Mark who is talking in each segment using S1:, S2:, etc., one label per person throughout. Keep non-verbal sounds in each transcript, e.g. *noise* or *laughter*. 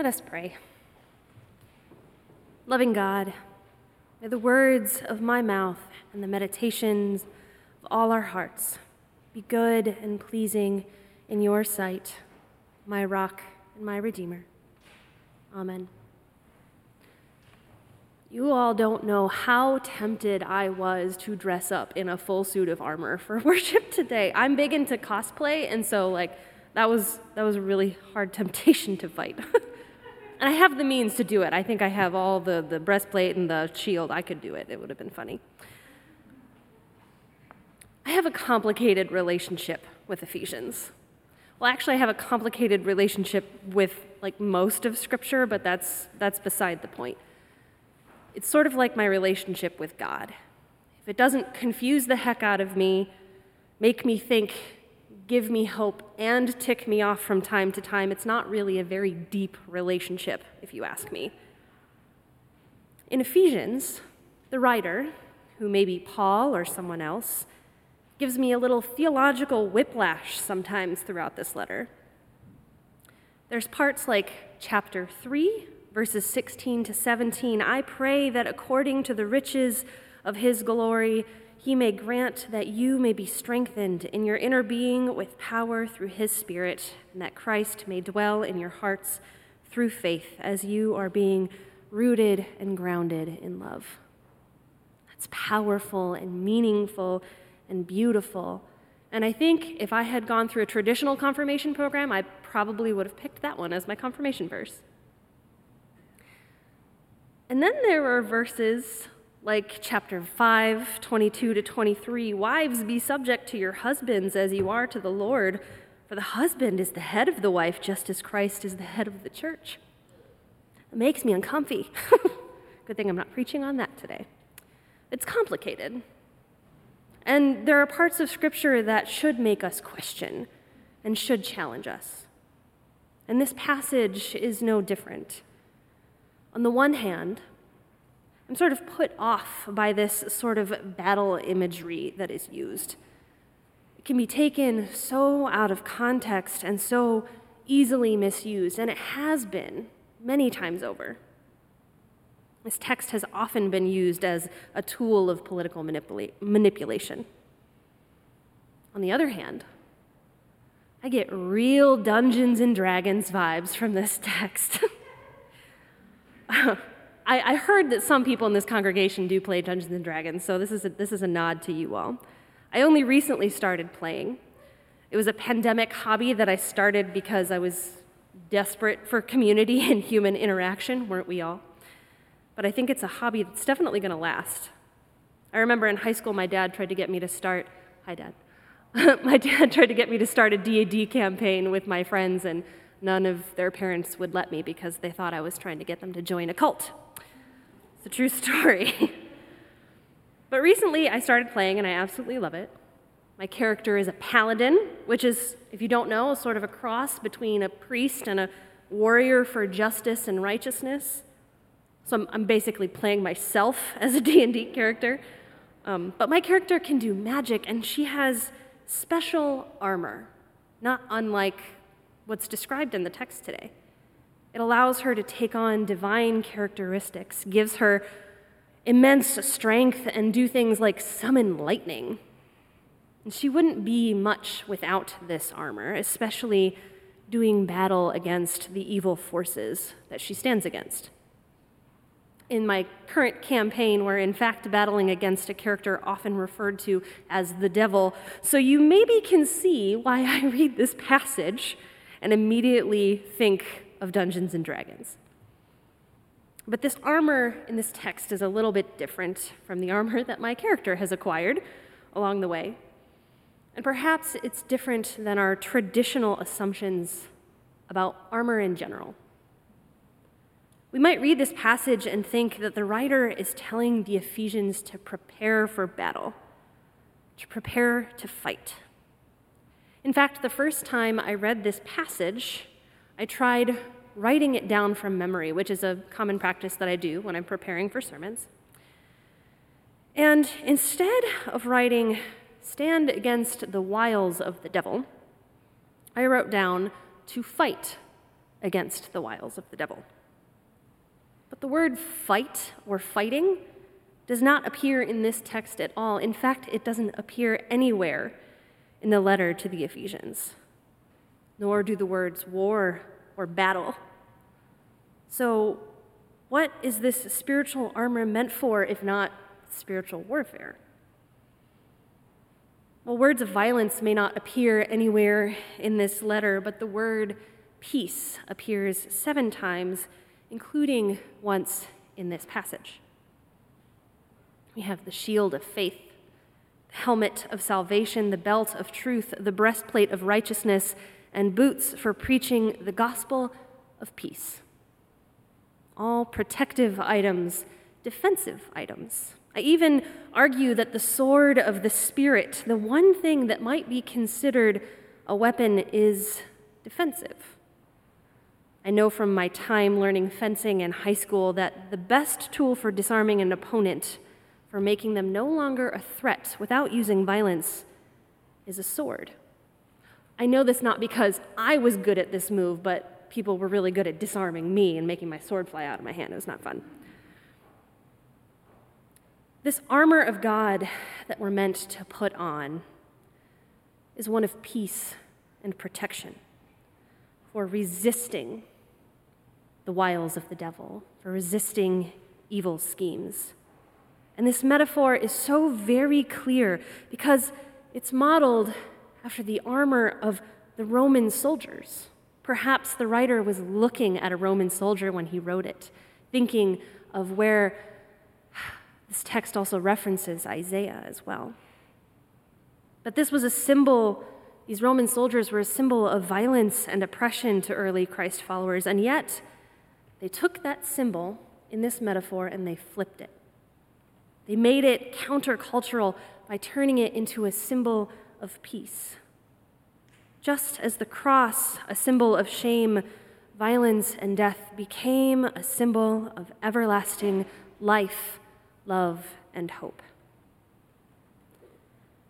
S1: Let us pray. Loving God, may the words of my mouth and the meditations of all our hearts be good and pleasing in your sight, my rock and my redeemer. Amen. You all don't know how tempted I was to dress up in a full suit of armor for *laughs* worship today. I'm big into cosplay, and so like that was that was a really hard *laughs* temptation to fight. *laughs* and I have the means to do it. I think I have all the, the breastplate and the shield. I could do it. It would have been funny. I have a complicated relationship with Ephesians. Well, actually, I have a complicated relationship with like most of Scripture, but that's that's beside the point. It's sort of like my relationship with God. If it doesn't confuse the heck out of me, make me think, give me hope, and tick me off from time to time, it's not really a very deep relationship, if you ask me. In Ephesians, the writer, who may be Paul or someone else, gives me a little theological whiplash sometimes throughout this letter. There's parts like chapter 3, verses 16 to 17, I pray that according to the riches of his glory, he may grant that you may be strengthened in your inner being with power through his Spirit, and that Christ may dwell in your hearts through faith as you are being rooted and grounded in love. That's powerful and meaningful and beautiful. And I think if I had gone through a traditional confirmation program, I probably would have picked that one as my confirmation verse. And then there are verses like chapter 5, 22 to 23 Wives, be subject to your husbands as you are to the Lord, for the husband is the head of the wife, just as Christ is the head of the church. It makes me uncomfy. *laughs* Good thing I'm not preaching on that today. It's complicated. And there are parts of Scripture that should make us question and should challenge us. And this passage is no different. On the one hand, I'm sort of put off by this sort of battle imagery that is used. It can be taken so out of context and so easily misused, and it has been many times over. This text has often been used as a tool of political manipula- manipulation. On the other hand, I get real Dungeons and Dragons vibes from this text. *laughs* I, I, heard that some people in this congregation do play Dungeons and Dragons, so this is, a, this is a nod to you all. I only recently started playing. It was a pandemic hobby that I started because I was desperate for community *laughs* and human interaction, weren't we all? But I think it's a hobby that's definitely going to last. I remember in high school, my dad tried to get me to start. Hi, Dad. *laughs* my dad tried to get me to start a D&D campaign with my friends, and none of their parents would let me because they thought I was trying to get them to join a cult. It's a true *laughs* story. but recently I started playing and I absolutely love it. My character is a paladin, which is, if you don't know, sort of a cross between a priest and a warrior for justice and righteousness. So I'm, I'm basically playing myself *laughs* as a D&D character. Um, but my character can do magic, and she has special armor, not unlike what's described in the text today. It allows her to take on divine characteristics, gives her immense strength, and do things like summon lightning. And she wouldn't be much without this armor, especially doing battle against the evil forces that she stands against. In my current campaign, we're in fact battling against a character often referred to as the devil, so you maybe can see why *laughs* I read this passage and immediately think of Dungeons and Dragons. But this armor in this text is a little bit different from the armor *laughs* that my character has acquired along the way. And perhaps it's different than our traditional assumptions about armor in general. We might read this passage and think that the writer is telling the Ephesians to prepare for battle, to prepare to fight. In fact, the first time I read this passage, I tried writing it down from memory, which is a common practice that I do when I'm preparing for sermons. And instead of writing, stand against the wiles of the devil, I wrote down to fight against the wiles of the devil. But the word fight or fighting does not appear in this text at all. In fact, it doesn't appear anywhere in the letter to the Ephesians, nor do the words war or battle. So, what is this spiritual armor meant for if not spiritual warfare? Well, words of violence may not appear anywhere in this letter, but the word peace appears seven times, including once in this passage. We have the shield of faith, helmet of salvation, the belt of truth, the breastplate of righteousness, and boots for preaching the gospel of peace. All protective items, defensive items. I even argue that the sword of the Spirit, the one thing that might be considered a weapon, is defensive. I know from my time learning fencing in high school that the best tool for disarming an opponent, for making them no longer a threat without using violence, is a sword. I know this not because I was good at this move, but people were really good at disarming me and making my sword fly out of my hand. It was not fun. This armor of God that we're meant to put on is one of peace and protection for resisting the wiles of the devil, for resisting evil schemes. And this metaphor is so very clear because it's modeled after the armor of the Roman soldiers. Perhaps the writer was looking at a Roman soldier when he wrote it, thinking of where this text also references Isaiah as well. But this was a symbol, these Roman soldiers were a symbol of violence and oppression to early Christ followers, and yet they took that symbol in this metaphor and they flipped it. They made it countercultural by turning it into a symbol of peace. Just as the cross, a symbol of shame, violence, and death, became a symbol of everlasting life love, and hope.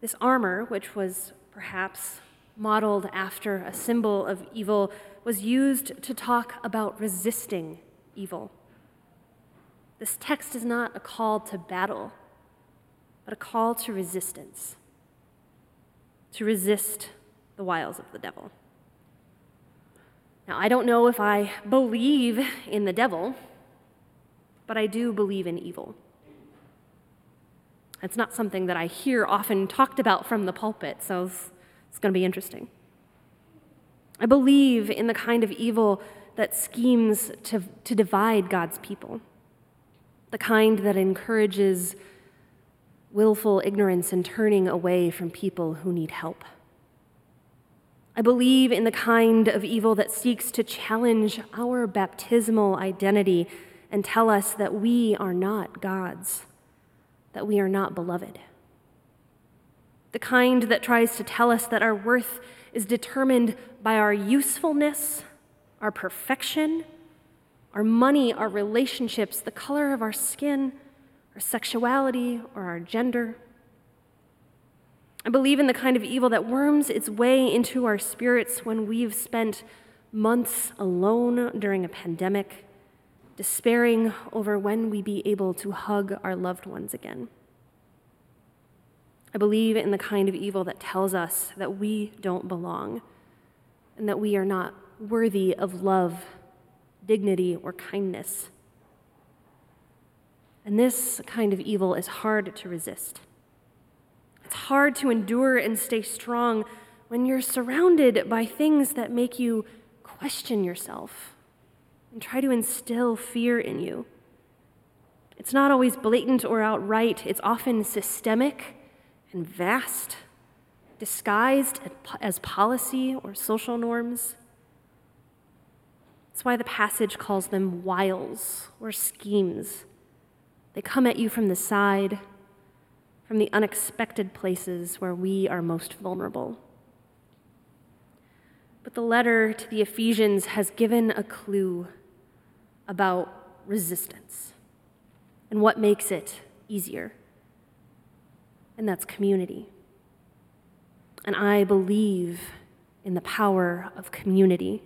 S1: This armor, which was perhaps modeled after a symbol of evil, was used to talk about resisting evil. This text is not a call to battle, but a call to resistance, to resist the wiles of the devil. Now, I don't know if I believe in the devil, but I do believe in evil. It's not something that I hear often talked about from the pulpit, so it's, it's going to be interesting. I believe in the kind of evil that schemes to, to divide God's people, the kind that encourages willful ignorance and turning away from people who need help. I believe in the kind of evil that seeks to challenge our baptismal identity and tell us that we are not God's that we are not beloved. The kind that tries to tell us that our worth is determined by our usefulness, our perfection, our money, our relationships, the color of our skin, our sexuality, or our gender. I believe in the kind of evil that worms its way into our spirits when we've spent months alone during a pandemic despairing over when we be able to hug our loved ones again. I believe in the kind of evil that tells us that we don't belong and that we are not worthy of love, dignity, or kindness. And this kind of evil is hard to resist. It's hard to endure and stay strong when you're surrounded by things that make you question yourself and try to instill fear in you. It's not always blatant or outright, it's often systemic and vast, disguised as policy or social norms. That's why the passage calls them wiles or schemes. They come at you from the side, from the unexpected places where we are most vulnerable. But the letter to the Ephesians has given a clue about resistance and what makes it easier, and that's community. And I believe in the power of community.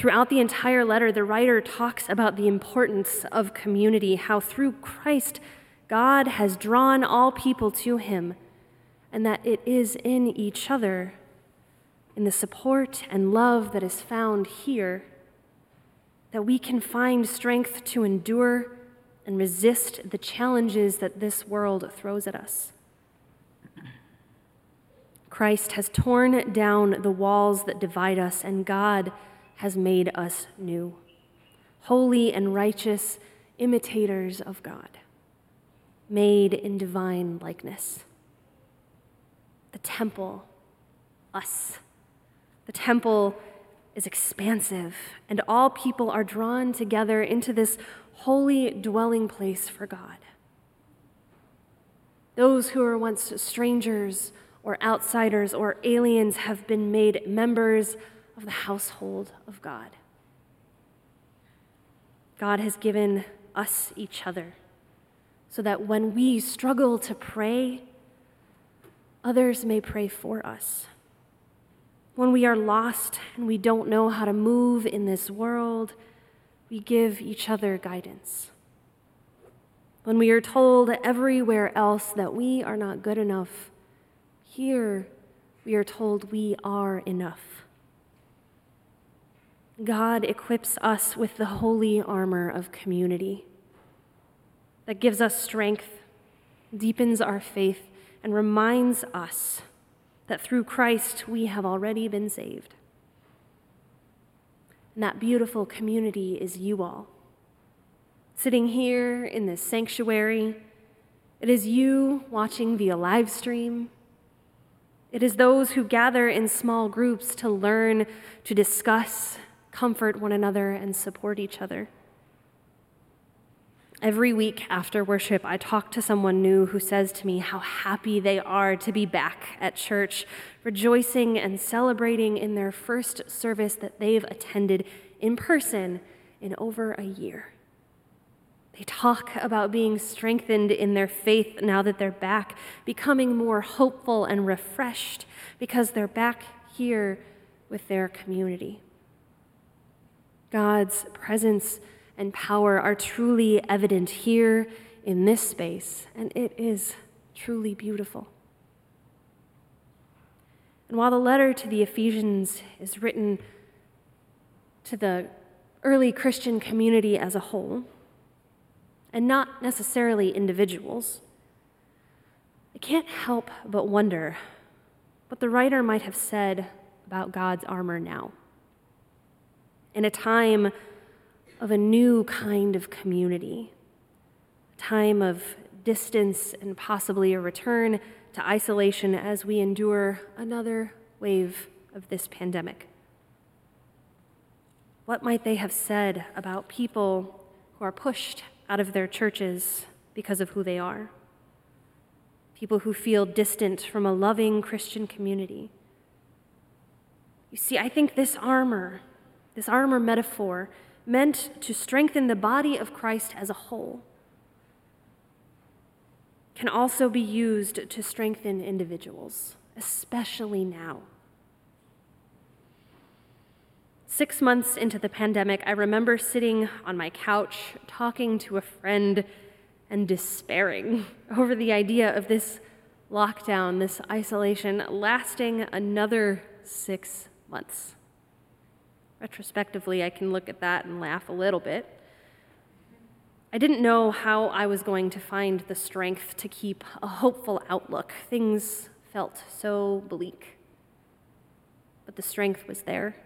S1: Throughout the entire letter, the writer talks about the importance of community, how through Christ, God has drawn all people to him, and that it is in each other, in the support and love that is found here, that we can find strength to endure and resist the challenges that this world throws at us. Christ has torn down the walls that divide us, and God has made us new, holy and righteous imitators of God, made in divine likeness. The temple, us. The temple is expansive, and all people are drawn together into this holy dwelling place for God. Those who were once strangers or outsiders or aliens have been made members of the household of God. God has given us each other so that when we struggle to pray, others may pray for us. When we are lost and we don't know how to move in this world, we give each other guidance. When we are told everywhere else that we are not good enough, here we are told we are enough. God equips us with the holy armor of community that gives us strength, deepens our faith, and reminds us that through Christ we have already been saved. And that beautiful community is you all. Sitting here in this sanctuary, it is you watching via live stream. It is those who gather in small groups to learn, to discuss, comfort one another, and support each other. Every week after worship, I talk to someone new who says to me how happy they are to be back at church, rejoicing and celebrating in their first service that they've attended in person in over a year. They talk about being strengthened in their faith now that they're back, becoming more hopeful and refreshed because they're back here with their community. God's presence and power are truly evident here in this space, and it is truly beautiful. And while the letter to the Ephesians is written to the early Christian community as a whole, and not necessarily individuals, I can't help but wonder what the writer might have said about God's armor now in a time of a new kind of community, a time of distance and possibly a return to isolation as we endure another wave of this pandemic. What might they have said about people who are pushed out of their churches because of who they are? People who feel distant from a loving Christian community. You see, I think this armor this armor metaphor, meant to strengthen the body of Christ as a whole, can also be used to strengthen individuals, especially now. Six months into the pandemic, I remember sitting on my couch talking to a friend and despairing *laughs* over the idea of this lockdown, this isolation, lasting another six months. Retrospectively, I can look at that and laugh a little bit. I didn't know how I was going to find the strength to keep a hopeful outlook. Things felt so bleak. But the strength was there.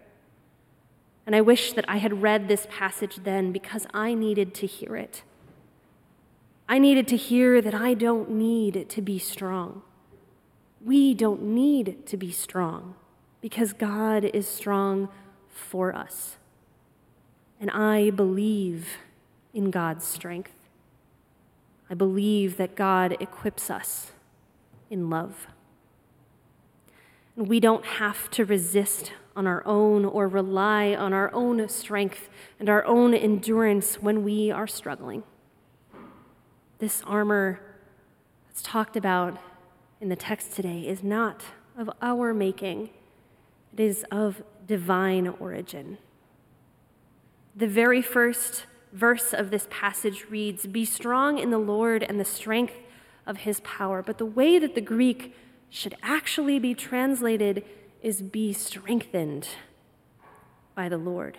S1: And I wish that I had read this passage then because I needed to hear it. I needed to hear that I don't need to be strong. We don't need to be strong because God is strong for us. And I believe in God's strength. I believe that God equips us in love. And we don't have to resist on our own or rely on our own strength and our own endurance when we are struggling. This armor that's talked about in the text today is not of our making, it is of divine origin. The very first verse of this passage reads Be strong in the Lord and the strength of his power. But the way that the Greek should actually be translated is be strengthened by the Lord.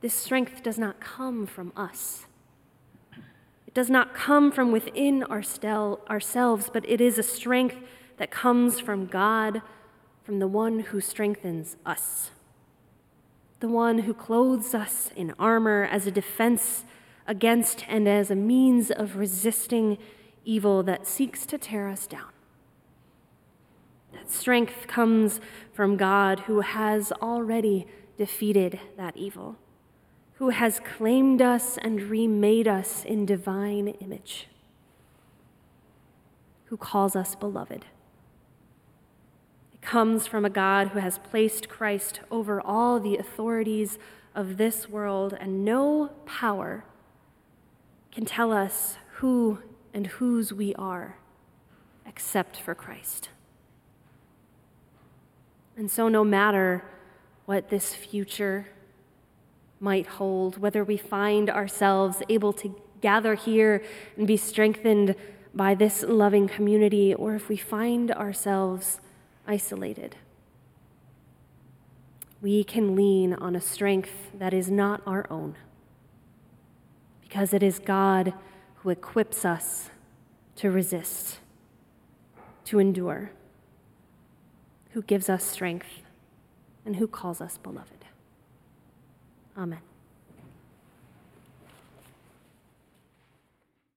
S1: This strength does not come from us. It does not come from within ourselves, but it is a strength that comes from God, from the one who strengthens us, the one who clothes us in armor as a defense against and as a means of resisting evil that seeks to tear us down. That strength comes from God who has already defeated that evil, who has claimed us and remade us in divine image, who calls us beloved. Comes from a God who has placed Christ over all the authorities of this world, and no power can tell us who and whose we are except for Christ. And so, no matter what this future might hold, whether we find ourselves able to gather here and be strengthened by this loving community, or if we find ourselves isolated, we can lean on a strength that is not our own, because it is God who equips us to resist, to endure who gives us strength, and who calls us beloved. Amen.